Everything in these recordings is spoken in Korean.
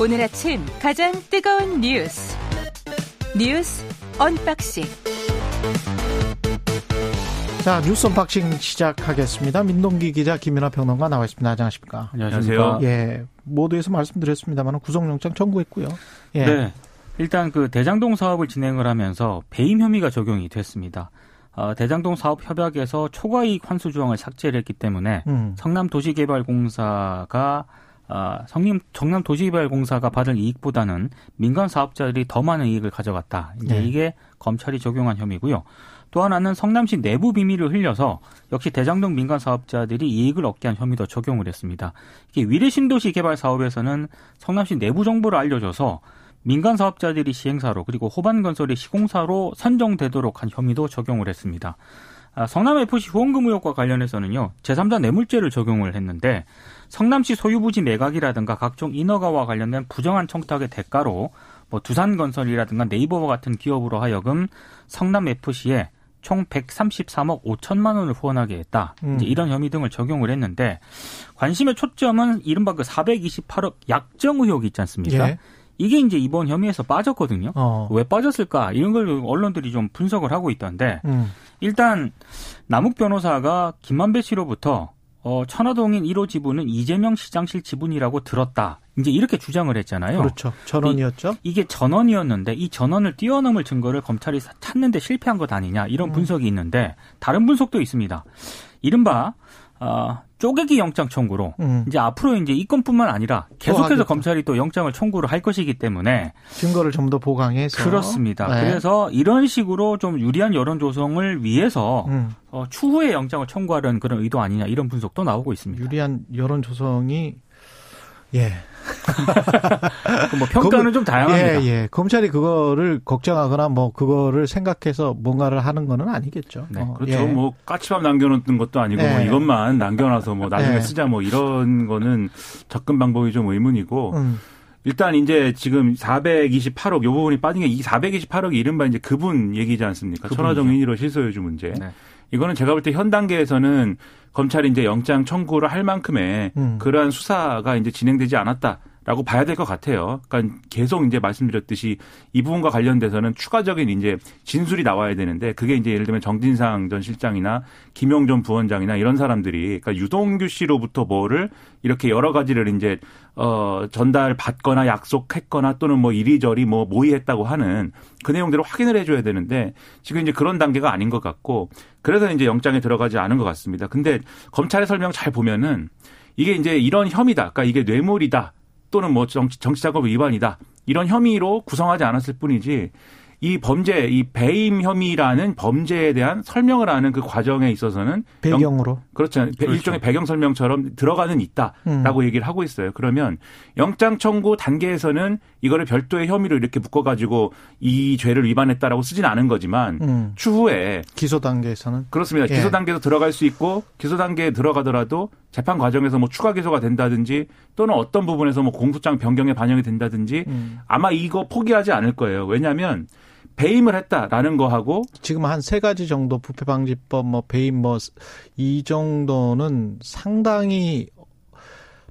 오늘 아침 가장 뜨거운 뉴스 뉴스 언박싱 자 뉴스 언박싱 시작하겠습니다. 민동기 기자 김민아 평론가 나와 있습니다. 안녕하십니까? 안녕하세요. 예, 모두에서 말씀드렸습니다만 구속영장 청구했고요. 예. 네. 일단 그 대장동 사업을 진행을 하면서 배임 혐의가 적용이 됐습니다. 어, 대장동 사업 협약에서 초과이익 환수 조항을 삭제를 했기 때문에 음. 성남도시개발공사가 어, 성림 정남 도시개발공사가 받을 이익보다는 민간 사업자들이 더 많은 이익을 가져갔다. 이제 네. 이게 검찰이 적용한 혐의고요. 또 하나는 성남시 내부 비밀을 흘려서 역시 대장동 민간 사업자들이 이익을 얻게 한 혐의도 적용을 했습니다. 이게 위례 신도시 개발 사업에서는 성남시 내부 정보를 알려줘서 민간 사업자들이 시행사로 그리고 호반 건설이 시공사로 선정되도록 한 혐의도 적용을 했습니다. 아, 성남FC 후원금 의혹과 관련해서는요, 제3자 뇌물죄를 적용을 했는데, 성남시 소유부지 매각이라든가 각종 인허가와 관련된 부정한 청탁의 대가로, 뭐, 두산건설이라든가 네이버와 같은 기업으로 하여금 성남FC에 총 133억 5천만 원을 후원하게 했다. 음. 이제 이런 혐의 등을 적용을 했는데, 관심의 초점은 이른바 그 428억 약정 의혹이 있지 않습니까? 예. 이게 이제 이번 혐의에서 빠졌거든요. 어. 왜 빠졌을까? 이런 걸 언론들이 좀 분석을 하고 있던데, 음. 일단 남욱 변호사가 김만배 씨로부터 어, 천화동인 1호 지분은 이재명 시장실 지분이라고 들었다. 이제 이렇게 주장을 했잖아요. 그렇죠. 전원이었죠. 이 게 전원이었는데 이 전원을 뛰어넘을 증거를 검찰이 사- 찾는데 실패한 것 아니냐 이런 음. 분석이 있는데 다른 분석도 있습니다. 이른바 어, 쪼개기 영장 청구로 음. 이제 앞으로 이제 이 건뿐만 아니라 계속해서. 검찰이 또 영장을 청구를 할 것이기 때문에 증거를 좀 더 보강해서 그렇습니다. 네. 그래서 이런 식으로 좀 유리한 여론 조성을 위해서 음. 어, 추후에 영장을 청구하려는 그런 의도 아니냐 이런 분석도 나오고 있습니다. 유리한 여론 조성이 예. 뭐 평가는 검- 좀 다양합니다. 예, 예. 검찰이 그거를 걱정하거나 뭐 그거를 생각해서 뭔가를 하는 거는 아니겠죠. 네, 어, 그렇죠. 예. 뭐 까치밥 남겨놓는 것도 아니고 뭐 네. 이것만 남겨놔서 뭐 나중에 네. 쓰자 뭐 이런 거는 접근 방법이 좀 의문이고 음. 일단 이제 지금 428억 요 부분이 빠진 게 이 428억이 이른바 이제 그분 얘기지 않습니까? 1호 실소유주 문제. 네. 이거는 제가 볼 때 현 단계에서는 검찰이 이제 영장 청구를 할 만큼의 음. 그러한 수사가 이제 진행되지 않았다 라고 봐야 될 것 같아요. 그러니까 계속 이제 말씀드렸듯이 이 부분과 관련돼서는 추가적인 이제 진술이 나와야 되는데 그게 이제 예를 들면 정진상 전 실장이나 김용 전 부원장이나 이런 사람들이 그러니까 유동규 씨로부터 뭐를 이렇게 여러 가지를 이제 어 전달 받거나 약속했거나 또는 뭐 이리저리 뭐 모의했다고 하는 그 내용들을 확인을 해줘야 되는데 지금 이제 그런 단계가 아닌 것 같고 그래서 이제 영장에 들어가지 않은 것 같습니다. 근데 검찰의 설명 잘 보면은 이게 이제 이런 혐의다. 그러니까 이게 뇌물이다. 또는 뭐 정치, 정치자금 위반이다. 이런 혐의로 구성하지 않았을 뿐이지 이 범죄, 이 배임 혐의라는 범죄에 대한 설명을 하는 그 과정에 있어서는 영- 배경으로. 그렇죠. 일종의 배경 설명처럼 들어가는 있다라고 음. 얘기를 하고 있어요. 그러면 영장 청구 단계에서는 이거를 별도의 혐의로 이렇게 묶어가지고 이 죄를 위반했다라고 쓰진 않은 거지만 음. 추후에 기소 단계에서는 그렇습니다. 예. 기소 단계도 들어갈 수 있고 기소 단계에 들어가더라도 재판 과정에서 뭐 추가 기소가 된다든지 또는 어떤 부분에서 뭐 공소장 변경에 반영이 된다든지 음. 아마 이거 포기하지 않을 거예요. 왜냐하면 배임을 했다라는 거하고 지금 한 세 가지 정도 부패 방지법 뭐 배임 뭐 이 정도는 상당히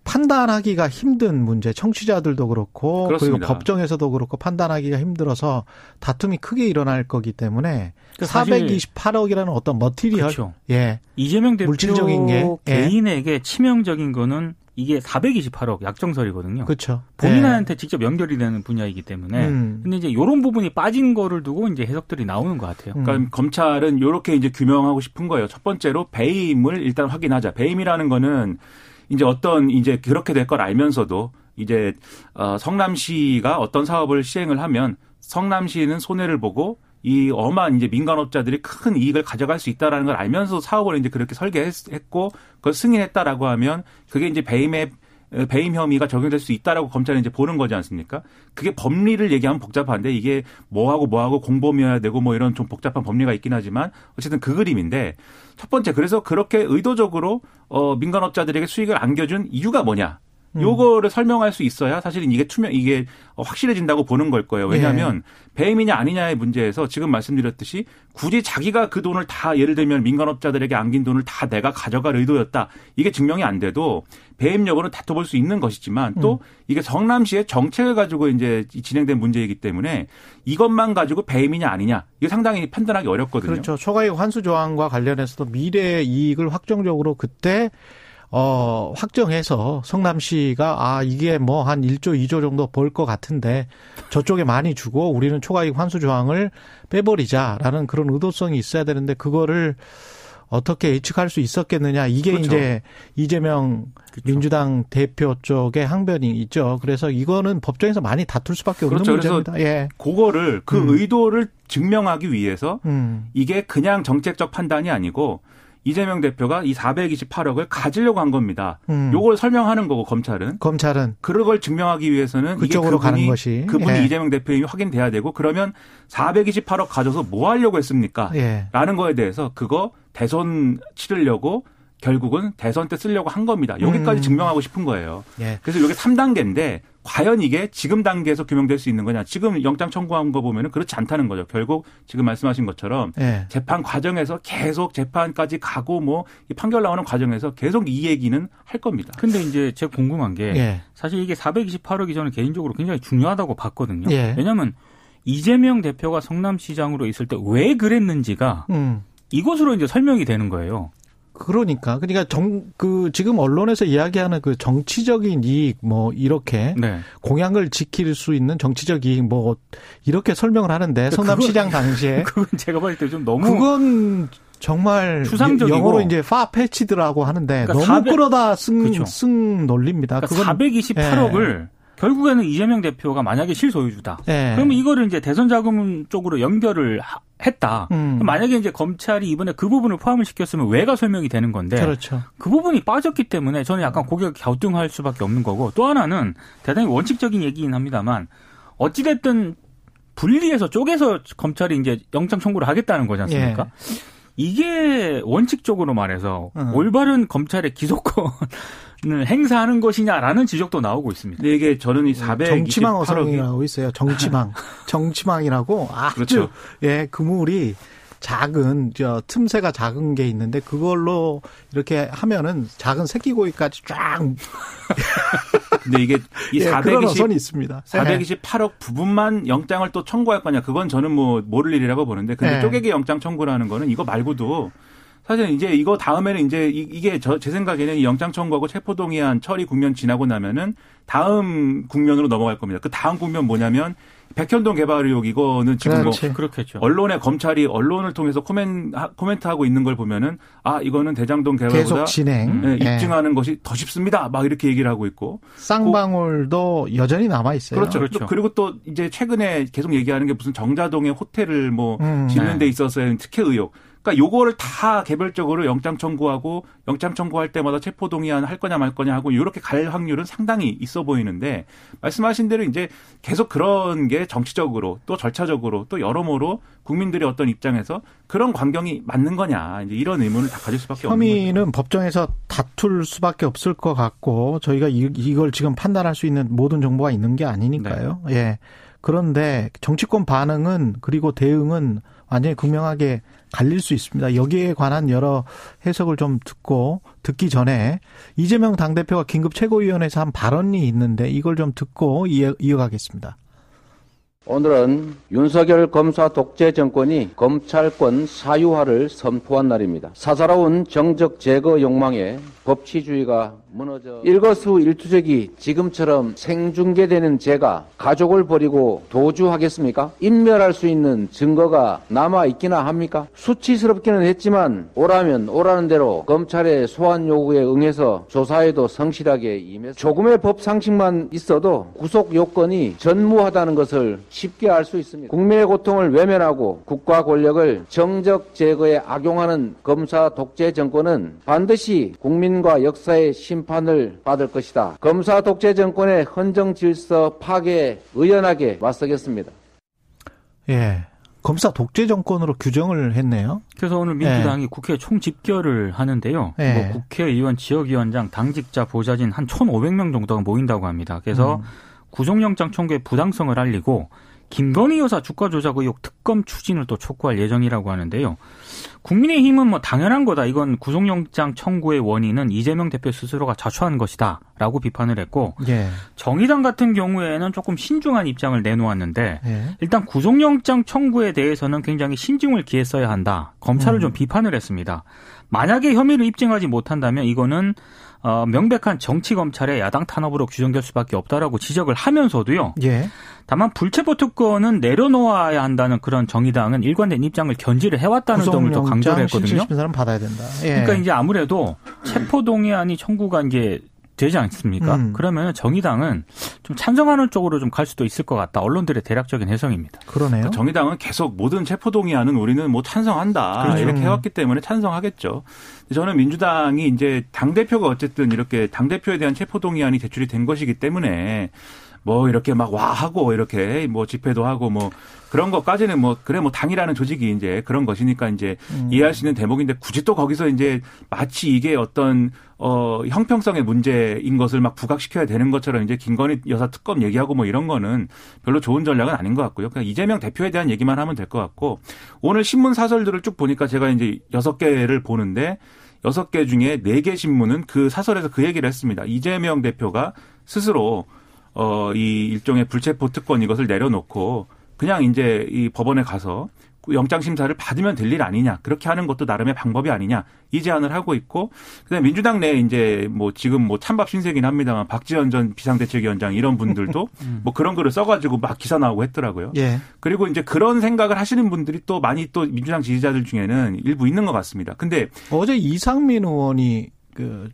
판단하기가 힘든 문제. 청취자들도 그렇고 그렇습니다. 그리고 법정에서도 그렇고 판단하기가 힘들어서 다툼이 크게 일어날 거기 때문에 그 사실- 428억이라는 어떤 머티리얼 그렇죠. 예. 이재명 대표 물질적인 게, 예. 개인에게 치명적인 거는 이게 428억 약정설이거든요. 그렇죠. 본인한테 직접 연결이 되는 분야이기 때문에. 음. 근데 이제 이런 부분이 빠진 거를 두고 이제 해석들이 나오는 것 같아요. 음. 그러니까 검찰은 이렇게 이제 규명하고 싶은 거예요. 첫 번째로 배임을 일단 확인하자. 배임이라는 거는 이제 어떤 이제 그렇게 될 걸 알면서도 이제 어 성남시가 어떤 사업을 시행을 하면 성남시는 손해를 보고 이 엄한 이제 민간업자들이 큰 이익을 가져갈 수 있다라는 걸 알면서 사업을 이제 그렇게 설계했고 그걸 승인했다라고 하면 그게 이제 배임의 배임 혐의가 적용될 수 있다라고 검찰이 이제 보는 거지 않습니까? 그게 법리를 얘기하면 복잡한데 이게 뭐하고 뭐하고 공범이어야 되고 뭐 이런 좀 복잡한 법리가 있긴 하지만 어쨌든 그 그림인데 첫 번째 그래서 그렇게 의도적으로 어 민간업자들에게 수익을 안겨준 이유가 뭐냐? 음. 요거를 설명할 수 있어야 사실은 이게 투명 이게 확실해진다고 보는 걸 거예요. 왜냐하면 예. 배임이냐 아니냐의 문제에서 지금 말씀드렸듯이 굳이 자기가 그 돈을 다 예를 들면 민간업자들에게 안긴 돈을 다 내가 가져갈 의도였다. 이게 증명이 안 돼도 배임 여부는 다퉈볼 수 있는 것이지만 또 음. 이게 성남시의 정책을 가지고 이제 진행된 문제이기 때문에 이것만 가지고 배임이냐 아니냐 이게 상당히 판단하기 어렵거든요. 그렇죠. 초과이익 환수 조항과 관련해서도 미래 이익을 확정적으로 그때 어, 확정해서 성남시가 아, 이게 뭐 한 1조, 2조 정도 벌 것 같은데 저쪽에 많이 주고 우리는 초과이익 환수 조항을 빼버리자라는 그런 의도성이 있어야 되는데 그거를 어떻게 예측할 수 있었겠느냐. 이게 그렇죠. 이제 이재명 민주당 대표 쪽의 항변이 있죠. 그래서 이거는 법정에서 많이 다툴 수밖에 없는 그렇죠. 문제입니다. 예. 그거를 그 음. 의도를 증명하기 위해서 음. 이게 그냥 정책적 판단이 아니고 이재명 대표가 이 428억을 가지려고 한 겁니다. 음. 요걸 설명하는 거고 검찰은 검찰은 그런 걸 증명하기 위해서는 그쪽으로 이게 그분이, 가는 것이. 그분이 예. 이재명 대표님이 확인돼야 되고 그러면 428억 가져서 뭐 하려고 했습니까? 예. 라는 거에 대해서 그거 대선 치르려고 결국은 대선 때 쓰려고 한 겁니다. 여기까지 음. 증명하고 싶은 거예요. 예. 그래서 이게 3단계인데 과연 이게 지금 단계에서 규명될 수 있는 거냐? 지금 영장 청구한 거 보면은 그렇지 않다는 거죠. 결국 지금 말씀하신 것처럼 예. 재판 과정에서 계속 재판까지 가고 뭐이 판결 나오는 과정에서 계속 이 얘기는 할 겁니다. 근데 이제 제가 궁금한 게 예. 사실 이게 428억이 저는 개인적으로 굉장히 중요하다고 봤거든요. 예. 왜냐하면 이재명 대표가 성남시장으로 있을 때 왜 그랬는지가 음. 이것으로 이제 설명이 되는 거예요. 그러니까 그러니까 정 그 지금 언론에서 이야기하는 그 정치적인 이익 뭐 이렇게 네. 공약을 지킬 수 있는 정치적 이익 뭐 이렇게 설명을 하는데 성남시장 당시에 그건 제가 봤을 때좀 너무 그건 정말 추상적이고. 영어로 이제 파 패치드라고 하는데 그러니까 너무 400 끌어다 쓴, 그렇죠. 쓴 논리입니다. 그러니까 그건 428억을 결국에는 이재명 대표가 만약에 실소유주다. 예. 그러면 이거를 이제 대선 자금 쪽으로 연결을 하- 했다. 음. 만약에 이제 검찰이 이번에 그 부분을 포함을 시켰으면 왜가 설명이 되는 건데 그렇죠. 그 부분이 빠졌기 때문에 저는 약간 고개가 갸우뚱할 수밖에 없는 거고 또 하나는 대단히 원칙적인 얘기긴 합니다만 어찌됐든 분리해서 쪼개서 검찰이 이제 영장 청구를 하겠다는 거지 않습니까? 이게 원칙적으로 말해서 음. 올바른 검찰의 기소권을 행사하는 것이냐라는 지적도 나오고 있습니다. 근데 이게 저는 이 428억이 정치망 어성이라고 있어요. 정치망. 정치망이라고 아주 그렇죠. 예, 그물이 작은 저 틈새가 작은 게 있는데 그걸로 이렇게 하면은 작은 새끼 고기까지 쫙 근데 이게 이 예, 그런 420, 어선이 있습니다. 예. 428억 부분만 영장을 또 청구할 거냐 그건 저는 뭐 모를 일이라고 보는데 근데 네. 쪼개기 영장 청구라는 거는 이거 말고도 사실 이제 이거 다음에는 이제 이- 이게 저 제 생각에는 이 영장 청구하고 체포동의안 처리 국면 지나고 나면은 다음 국면으로 넘어갈 겁니다. 그 다음 국면 뭐냐면 백현동 개발 의혹 이거는 지금 뭐 그렇지. 그렇겠죠. 언론에 검찰이 언론을 통해서 코멘, 코멘트하고 있는 걸 보면은 아 이거는 대장동 개발보다 계속 진행. 네, 예. 입증하는 것이 더 쉽습니다. 막 이렇게 얘기를 하고 있고 쌍방울도 여전히 남아 있어요. 그렇죠. 그렇죠. 그리고 또 이제 최근에 계속 얘기하는 게 무슨 정자동에 호텔을 뭐 음. 짓는 데 네. 있어서의 특혜 의혹. 그러니까 요거를 다 개별적으로 영장 청구하고 영장 청구할 때마다 체포 동의안 할 거냐 말 거냐 하고 이렇게 갈 확률은 상당히 있어 보이는데 말씀하신 대로 이제 계속 그런 게 정치적으로 또 절차적으로 또 여러모로 국민들의 어떤 입장에서 그런 광경이 맞는 거냐 이제 이런 의문을 다 가질 수밖에 없는 거죠. 혐의는 법정에서 다툴 수밖에 없을 것 같고 저희가 이, 이걸 지금 판단할 수 있는 모든 정보가 있는 게 아니니까요. 네. 예. 그런데 정치권 반응은 그리고 대응은 완전히 극명하게 갈릴 수 있습니다. 여기에 관한 여러 해석을 좀 듣고 듣기 전에 이재명 당대표가 긴급 최고위원회에서 한 발언이 있는데 이걸 좀 듣고 이어, 이어가겠습니다. 오늘은 윤석열 검사 독재 정권이 검찰권 사유화를 선포한 날입니다. 사사로운 정적 제거 욕망에 법치주의가 무너져 일거수 일투족이 지금처럼 생중계되는 제가 가족을 버리고 도주하겠습니까? 인멸할 수 있는 증거가 남아 있기나 합니까? 수치스럽기는 했지만 오라면 오라는 대로 검찰의 소환 요구에 응해서 조사에도 성실하게 임해서 조금의 법 상식만 있어도 구속 요건이 전무하다는 것을 쉽게 알 수 있습니다. 국민의 고통을 외면하고 국가 권력을 정적 제거에 악용하는 검사 독재 정권은 반드시 국민과 역사의 심 판을 받을 것이다. 검사 독재 정권의 헌정 질서 파괴에 의연하게 맞서겠습니다. 예. 검사 독재 정권으로 규정을 했네요. 그래서 오늘 민주당이 네. 국회 총집결을 하는데요. 네. 뭐 국회의원, 지역위원장, 당직자, 보좌진 한 1,500명 정도가 모인다고 합니다. 그래서 음. 구속영장 청구의 부당성을 알리고 김건희 여사 주가 조작 의혹 특검 추진을 또 촉구할 예정이라고 하는데요. 국민의힘은 뭐 당연한 거다. 이건 구속영장 청구의 원인은 이재명 대표 스스로가 자초한 것이다라고 비판을 했고 예. 정의당 같은 경우에는 조금 신중한 입장을 내놓았는데 예. 일단 구속영장 청구에 대해서는 굉장히 신중을 기했어야 한다. 검찰을 음. 좀 비판을 했습니다. 만약에 혐의를 입증하지 못한다면 이거는 어, 명백한 정치 검찰의 야당 탄압으로 규정될 수밖에 없다라고 지적을 하면서도요. 예. 다만 불체포 특권은 내려놓아야 한다는 그런 정의당은 일관된 입장을 견지를 해왔다는 점을 또 강조를 했거든요. 사람 받아야 된다. 예. 그러니까 이제 아무래도 체포 동의안이 청구가 이제 되지 않습니까? 음. 그러면 정의당은 좀 찬성하는 쪽으로 좀 갈 수도 있을 것 같다. 언론들의 대략적인 해석입니다. 그러네요. 그러니까 정의당은 계속 모든 체포동의안은 우리는 뭐 찬성한다. 그렇죠. 이렇게 해왔기 때문에 찬성하겠죠. 저는 민주당이 이제 당대표가 어쨌든 이렇게 당대표에 대한 체포동의안이 제출이 된 것이기 때문에 뭐 이렇게 막 와 하고 이렇게 뭐 집회도 하고 뭐 그런 것까지는 뭐 그래 뭐 당이라는 조직이 이제 그런 것이니까 이제 음. 이해할 수 있는 대목인데 굳이 또 거기서 이제 마치 이게 어떤 어 형평성의 문제인 것을 막 부각시켜야 되는 것처럼 이제 김건희 여사 특검 얘기하고 뭐 이런 거는 별로 좋은 전략은 아닌 것 같고요. 그냥 이재명 대표에 대한 얘기만 하면 될 것 같고 오늘 신문 사설들을 쭉 보니까 제가 이제 여섯 개를 보는데 여섯 개 중에 네 개 신문은 그 사설에서 그 얘기를 했습니다. 이재명 대표가 스스로 어, 이 일종의 불체포 특권 이것을 내려놓고 그냥 이제 이 법원에 가서 영장 심사를 받으면 될 일 아니냐 그렇게 하는 것도 나름의 방법이 아니냐 이 제안을 하고 있고 그다음에 민주당 내에 이제 뭐 지금 뭐 찬밥 신세긴 합니다만 박지원 전 비상대책위원장 이런 분들도 음. 뭐 그런 거를 써가지고 막 기사 나오고 했더라고요. 예. 그리고 이제 그런 생각을 하시는 분들이 또 많이 또 민주당 지지자들 중에는 일부 있는 것 같습니다. 근데 어제 이상민 의원이 그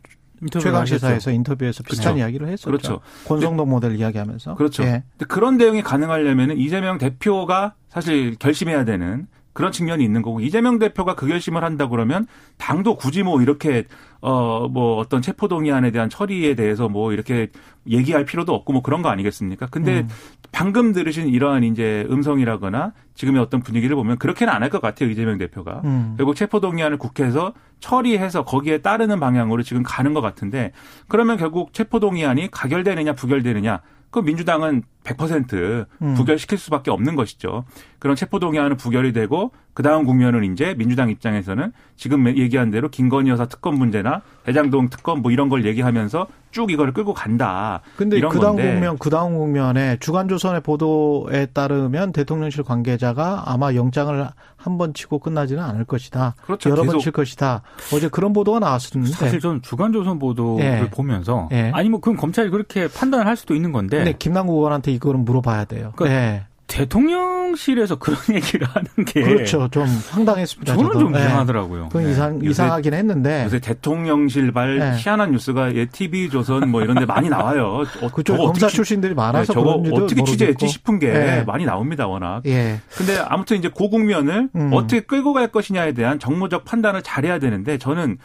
최강 시사에서 인터뷰에서 비슷한 그렇죠. 이야기를 했었죠. 그렇죠. 권성동 모델 이야기하면서. 그렇죠. 예. 그런 대응이 가능하려면 이재명 대표가 사실 결심해야 되는 그런 측면이 있는 거고 이재명 대표가 그 결심을 한다 그러면 당도 굳이 뭐 이렇게 어 뭐 어떤 체포 동의안에 대한 처리에 대해서 뭐 이렇게 얘기할 필요도 없고 뭐 그런 거 아니겠습니까? 근데 음. 방금 들으신 이러한 이제 음성이라거나 지금의 어떤 분위기를 보면 그렇게는 안 할 것 같아요 이재명 대표가 음. 결국 체포 동의안을 국회에서 처리해서 거기에 따르는 방향으로 지금 가는 것 같은데 그러면 결국 체포 동의안이 가결되느냐 부결되느냐 그 민주당은 100% 음. 부결시킬 수밖에 없는 것이죠. 그런 체포동의안은 부결이 되고 그 다음 국면은 이제 민주당 입장에서는 지금 얘기한 대로 김건희 여사 특검 문제나 대장동 특검 뭐 이런 걸 얘기하면서 쭉 이걸 끌고 간다. 근데 이런 그 다음 국면, 그 다음 국면에 주간조선의 보도에 따르면 대통령실 관계자가 아마 영장을 한 번 치고 끝나지는 않을 것이다. 그렇죠. 여러 번 칠 것이다. 어제 그런 보도가 나왔었는데. 사실 저는 주간조선 보도를 예. 보면서 예. 아니 뭐 그럼 검찰이 그렇게 판단을 할 수도 있는 건데. 근데 김남국 의원한테 이거는 물어봐야 돼요. 그러니까 예. 대통령실에서 그런 얘기를 하는 게 그렇죠. 좀 황당했습니다. 저는 저도. 좀 네. 이상하더라고요. 그 네. 이상 이상하긴 했는데 요새 대통령실발 네. 희한한 뉴스가 예 TV 조선 뭐 이런 데 많이 나와요. 어, 그쪽 검사 어떻게, 출신들이 많아서 네, 저거 어떻게 취재했지 싶은 게 네. 많이 나옵니다, 워낙. 예. 근데 아무튼 이제 고국면을 음. 어떻게 끌고 갈 것이냐에 대한 정무적 판단을 잘해야 되는데 저는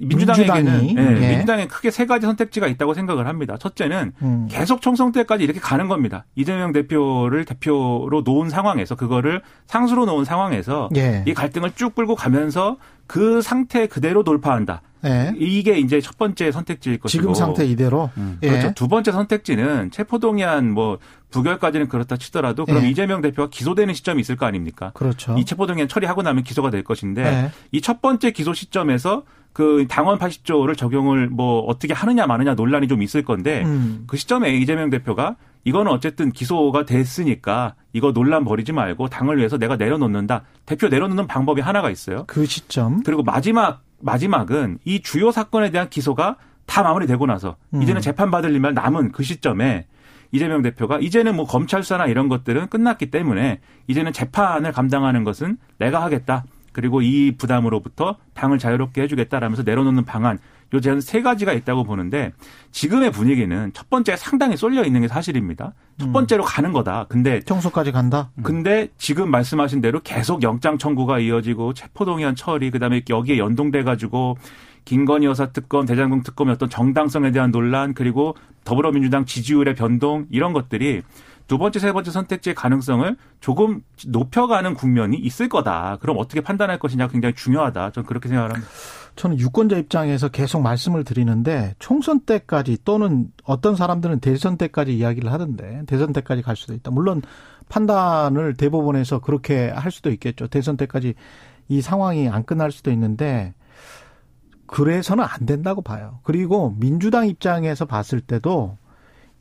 민주당에게는 네, 예. 민주당에 크게 세 가지 선택지가 있다고 생각을 합니다. 첫째는 음. 계속 총선 때까지 이렇게 가는 겁니다. 이재명 대표를 대표로 놓은 상황에서 그거를 상수로 놓은 상황에서 예. 이 갈등을 쭉 끌고 가면서 그 상태 그대로 돌파한다. 예. 이게 이제 첫 번째 선택지일 것이고 지금 상태 이대로 음. 예. 그렇죠. 두 번째 선택지는 체포동의안 뭐 부결까지는 그렇다 치더라도 그럼 예. 이재명 대표가 기소되는 시점이 있을 거 아닙니까? 그렇죠. 이 체포동의안 처리하고 나면 기소가 될 것인데 예. 이첫 번째 기소 시점에서 그 당원 80조를 적용을 뭐 어떻게 하느냐 마느냐 논란이 좀 있을 건데 음. 그 시점에 이재명 대표가 이거는 어쨌든 기소가 됐으니까 이거 논란 벌이지 말고 당을 위해서 내가 내려놓는다. 대표 내려놓는 방법이 하나가 있어요. 그 시점. 그리고 마지막 마지막은 이 주요 사건에 대한 기소가 다 마무리되고 나서 음. 이제는 재판 받을 일만 남은 그 시점에 이재명 대표가 이제는 뭐 검찰 수사나 이런 것들은 끝났기 때문에 이제는 재판을 감당하는 것은 내가 하겠다. 그리고 이 부담으로부터 당을 자유롭게 해주겠다라면서 내려놓는 방안 요 제한 세 가지가 있다고 보는데 지금의 분위기는 첫 번째 상당히 쏠려 있는 게 사실입니다. 첫 음. 번째로 가는 거다. 근데 청소까지 간다. 음. 근데 지금 말씀하신 대로 계속 영장 청구가 이어지고 체포동의안 처리 그다음에 여기에 연동돼 가지고 김건희 여사 특검, 대장동 특검의 어떤 정당성에 대한 논란 그리고 더불어민주당 지지율의 변동 이런 것들이 두 번째, 세 번째 선택지의 가능성을 조금 높여가는 국면이 있을 거다. 그럼 어떻게 판단할 것이냐 굉장히 중요하다. 저는 그렇게 생각을 합니다. 저는 유권자 입장에서 계속 말씀을 드리는데 총선 때까지 또는 어떤 사람들은 대선 때까지 이야기를 하던데 대선 때까지 갈 수도 있다. 물론 판단을 대법원에서 그렇게 할 수도 있겠죠. 대선 때까지 이 상황이 안 끝날 수도 있는데 그래서는 안 된다고 봐요. 그리고 민주당 입장에서 봤을 때도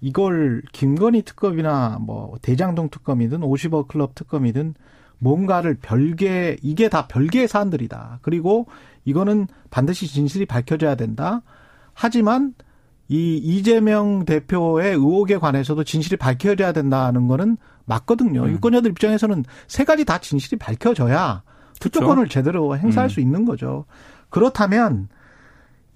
이걸 김건희 특검이나 뭐 대장동 특검이든 50억 클럽 특검이든 뭔가를 별개 이게 다 별개의 사안들이다. 그리고 이거는 반드시 진실이 밝혀져야 된다. 하지만 이 이재명 대표의 의혹에 관해서도 진실이 밝혀져야 된다는 거는 맞거든요. 음. 유권자들 입장에서는 세 가지 다 진실이 밝혀져야 투표권을 그렇죠. 제대로 행사할 음. 수 있는 거죠. 그렇다면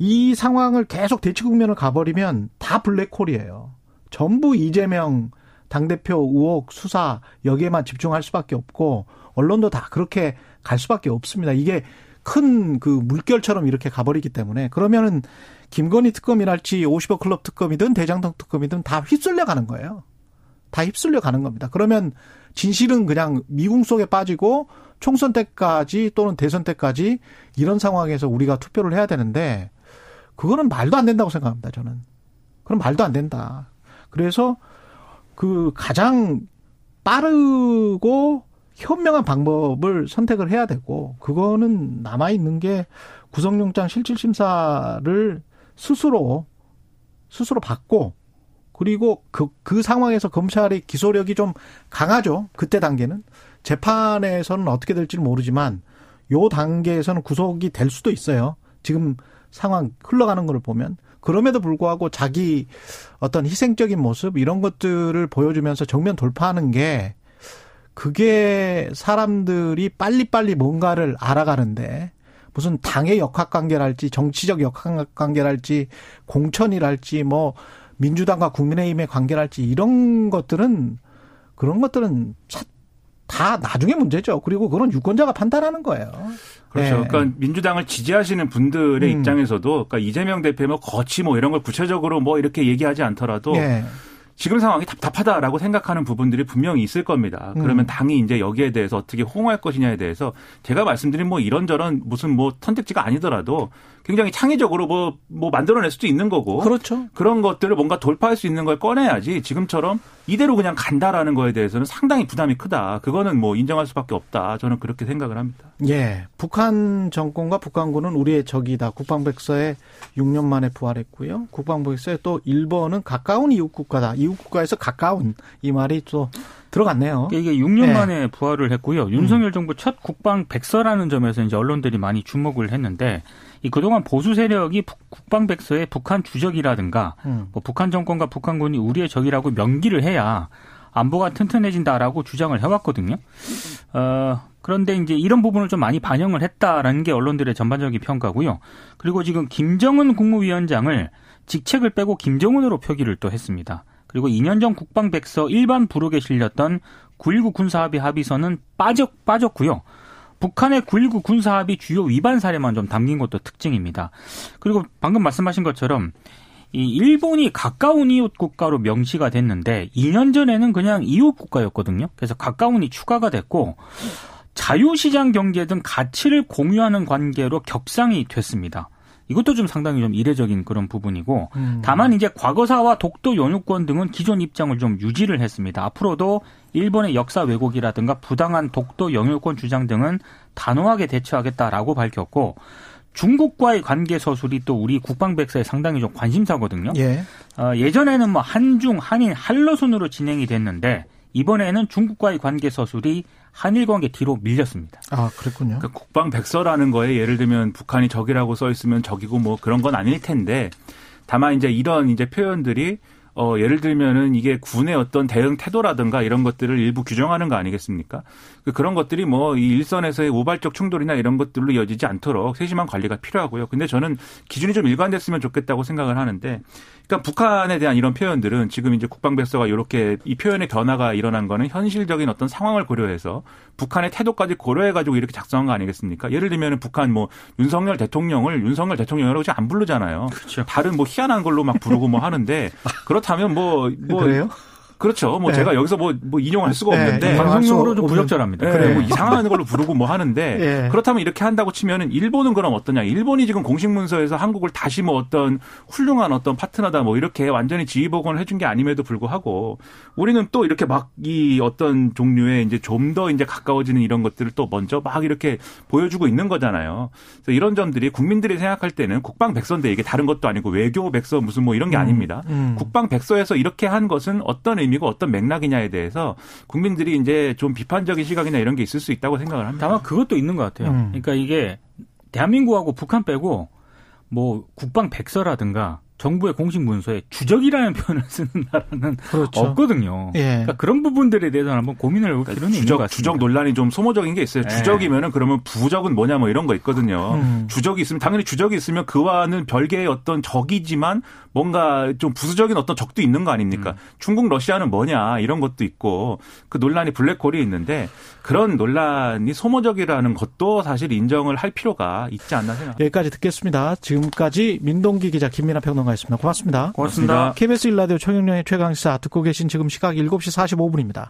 이 상황을 계속 대치 국면을 가버리면 다 블랙홀이에요. 전부 이재명 당대표 의혹 수사 여기에만 집중할 수밖에 없고 언론도 다 그렇게 갈 수밖에 없습니다. 이게 큰 그 물결처럼 이렇게 가버리기 때문에 그러면은 김건희 특검이랄지 50억 클럽 특검이든 대장동 특검이든 다 휩쓸려 가는 거예요. 다 휩쓸려 가는 겁니다. 그러면 진실은 그냥 미궁 속에 빠지고 총선 때까지 또는 대선 때까지 이런 상황에서 우리가 투표를 해야 되는데 그거는 말도 안 된다고 생각합니다. 저는. 그럼 말도 안 된다. 그래서 그 가장 빠르고 현명한 방법을 선택을 해야 되고 그거는 남아 있는 게 구속영장 실질 심사를 스스로 스스로 받고 그리고 그, 그 상황에서 검찰의 기소력이 좀 강하죠. 그때 단계는. 재판에서는 어떻게 될지는 모르지만 요 단계에서는 구속이 될 수도 있어요. 지금 상황 흘러가는 걸 보면. 그럼에도 불구하고 자기 어떤 희생적인 모습 이런 것들을 보여주면서 정면 돌파하는 게 그게 사람들이 빨리빨리 뭔가를 알아가는데 무슨 당의 역학관계랄지 정치적 역학관계랄지 공천이랄지 뭐 민주당과 국민의힘의 관계랄지 이런 것들은 그런 것들은 다 나중에 문제죠. 그리고 그건 유권자가 판단하는 거예요. 그렇죠. 네. 그러니까 민주당을 지지하시는 분들의 음. 입장에서도 그러니까 이재명 대표 뭐 거치 뭐 이런 걸 구체적으로 뭐 이렇게 얘기하지 않더라도 네. 지금 상황이 답답하다라고 생각하는 부분들이 분명히 있을 겁니다. 그러면 음. 당이 이제 여기에 대해서 어떻게 호응할 것이냐에 대해서 제가 말씀드린 뭐 이런저런 무슨 뭐 선택지가 아니더라도 굉장히 창의적으로 뭐, 뭐 만들어낼 수도 있는 거고. 그렇죠. 그런 것들을 뭔가 돌파할 수 있는 걸 꺼내야지 지금처럼 이대로 그냥 간다라는 거에 대해서는 상당히 부담이 크다. 그거는 뭐 인정할 수밖에 없다. 저는 그렇게 생각을 합니다. 예. 북한 정권과 북한군은 우리의 적이다. 국방백서에 6년 만에 부활했고요. 국방백서에 또 일본은 가까운 이웃 국가다. 이웃 국가에서 가까운 이 말이 또 들어갔네요. 이게 6년 네. 만에 부활을 했고요. 윤석열 음. 정부 첫 국방 백서라는 점에서 이제 언론들이 많이 주목을 했는데 이 그동안 보수 세력이 국방 백서에 북한 주적이라든가 음. 뭐 북한 정권과 북한군이 우리의 적이라고 명기를 해야 안보가 튼튼해진다라고 주장을 해왔거든요. 어, 그런데 이제 이런 부분을 좀 많이 반영을 했다라는 게 언론들의 전반적인 평가고요. 그리고 지금 김정은 국무위원장을 직책을 빼고 김정은으로 표기를 또 했습니다. 그리고 2년 전 국방백서 일반 부록에 실렸던 9.19 군사합의 합의서는 빠졌, 빠졌고요. 북한의 9.19 군사합의 주요 위반 사례만 좀 담긴 것도 특징입니다. 그리고 방금 말씀하신 것처럼 이 일본이 가까운 이웃 국가로 명시가 됐는데 2년 전에는 그냥 이웃 국가였거든요. 그래서 가까운이 추가가 됐고 자유시장 경제 등 가치를 공유하는 관계로 격상이 됐습니다. 이것도 좀 상당히 좀 이례적인 그런 부분이고 음. 다만 이제 과거사와 독도 영유권 등은 기존 입장을 좀 유지를 했습니다. 앞으로도 일본의 역사 왜곡이라든가 부당한 독도 영유권 주장 등은 단호하게 대처하겠다라고 밝혔고 중국과의 관계 서술이 또 우리 국방 백서에 상당히 좀 관심사거든요. 예. 어, 예전에는 뭐 한중, 한일, 한러 순으로 진행이 됐는데 이번에는 중국과의 관계 서술이 한일 관계 뒤로 밀렸습니다. 아, 그랬군요. 그러니까 국방 백서라는 거에 예를 들면 북한이 적이라고 써 있으면 적이고 뭐 그런 건 아닐 텐데 다만 이제 이런 이제 표현들이 어, 예를 들면은 이게 군의 어떤 대응 태도라든가 이런 것들을 일부 규정하는 거 아니겠습니까? 그 그런 것들이 뭐 이 일선에서의 우발적 충돌이나 이런 것들로 이어지지 않도록 세심한 관리가 필요하고요. 근데 저는 기준이 좀 일관됐으면 좋겠다고 생각을 하는데 그러니까 북한에 대한 이런 표현들은 지금 이제 국방백서가 이렇게 이 표현의 변화가 일어난 거는 현실적인 어떤 상황을 고려해서 북한의 태도까지 고려해가지고 이렇게 작성한 거 아니겠습니까? 예를 들면 북한 뭐 윤석열 대통령을 윤석열 대통령이라고 안 부르잖아요. 그렇죠. 다른 뭐 희한한 걸로 막 부르고 뭐 하는데 그렇다면 뭐, 뭐 그래요? 그렇죠. 뭐 네. 제가 여기서 뭐, 뭐 인용할 수가 네, 없는데 인용할 방송용으로 좀 부적절합니다. 예, 그래요. 뭐 이상한 걸로 부르고 뭐 하는데 예. 그렇다면 이렇게 한다고 치면은 일본은 그럼 어떠냐? 일본이 지금 공식 문서에서 한국을 다시 뭐 어떤 훌륭한 어떤 파트너다 뭐 이렇게 완전히 지위 복원을 해준 게 아님에도 불구하고 우리는 또 이렇게 막 이 어떤 종류의 이제 좀 더 이제 가까워지는 이런 것들을 또 먼저 막 이렇게 보여주고 있는 거잖아요. 그래서 이런 점들이 국민들이 생각할 때는 국방 백서인데 이게 다른 것도 아니고 외교 백서 무슨 뭐 이런 게 아닙니다. 음. 국방 백서에서 이렇게 한 것은 어떤 의미 고 어떤 맥락이냐에 대해서 국민들이 이제 좀 비판적인 시각이나 이런 게 있을 수 있다고 생각을 합니다. 다만 그것도 있는 것 같아요. 음. 그러니까 이게 대한민국하고 북한 빼고 뭐 국방 백서라든가 정부의 공식 문서에 주적이라는 표현을 쓰는 나라는 그렇죠. 없거든요. 예. 그러니까 그런 부분들에 대해서는 한번 고민을 해볼 필요는 있는 것 주적, 같습니다. 주적 논란이 좀 소모적인 게 있어요. 네. 주적이면은 그러면 부적은 뭐냐 뭐 이런 거 있거든요. 음. 주적이 있으면 당연히 주적이 있으면 그와는 별개의 어떤 적이지만 뭔가 좀 부수적인 어떤 적도 있는 거 아닙니까? 음. 중국, 러시아는 뭐냐 이런 것도 있고 그 논란이 블랙홀이 있는데 그런 논란이 소모적이라는 것도 사실 인정을 할 필요가 있지 않나 생각합니다. 여기까지 듣겠습니다. 지금까지 민동기 기자 김민아 평론가 였습니다. 고맙습니다. 고맙습니다. KBS 일라디오 청영령의 최강시사 듣고 계신 지금 시각 7시 45분입니다.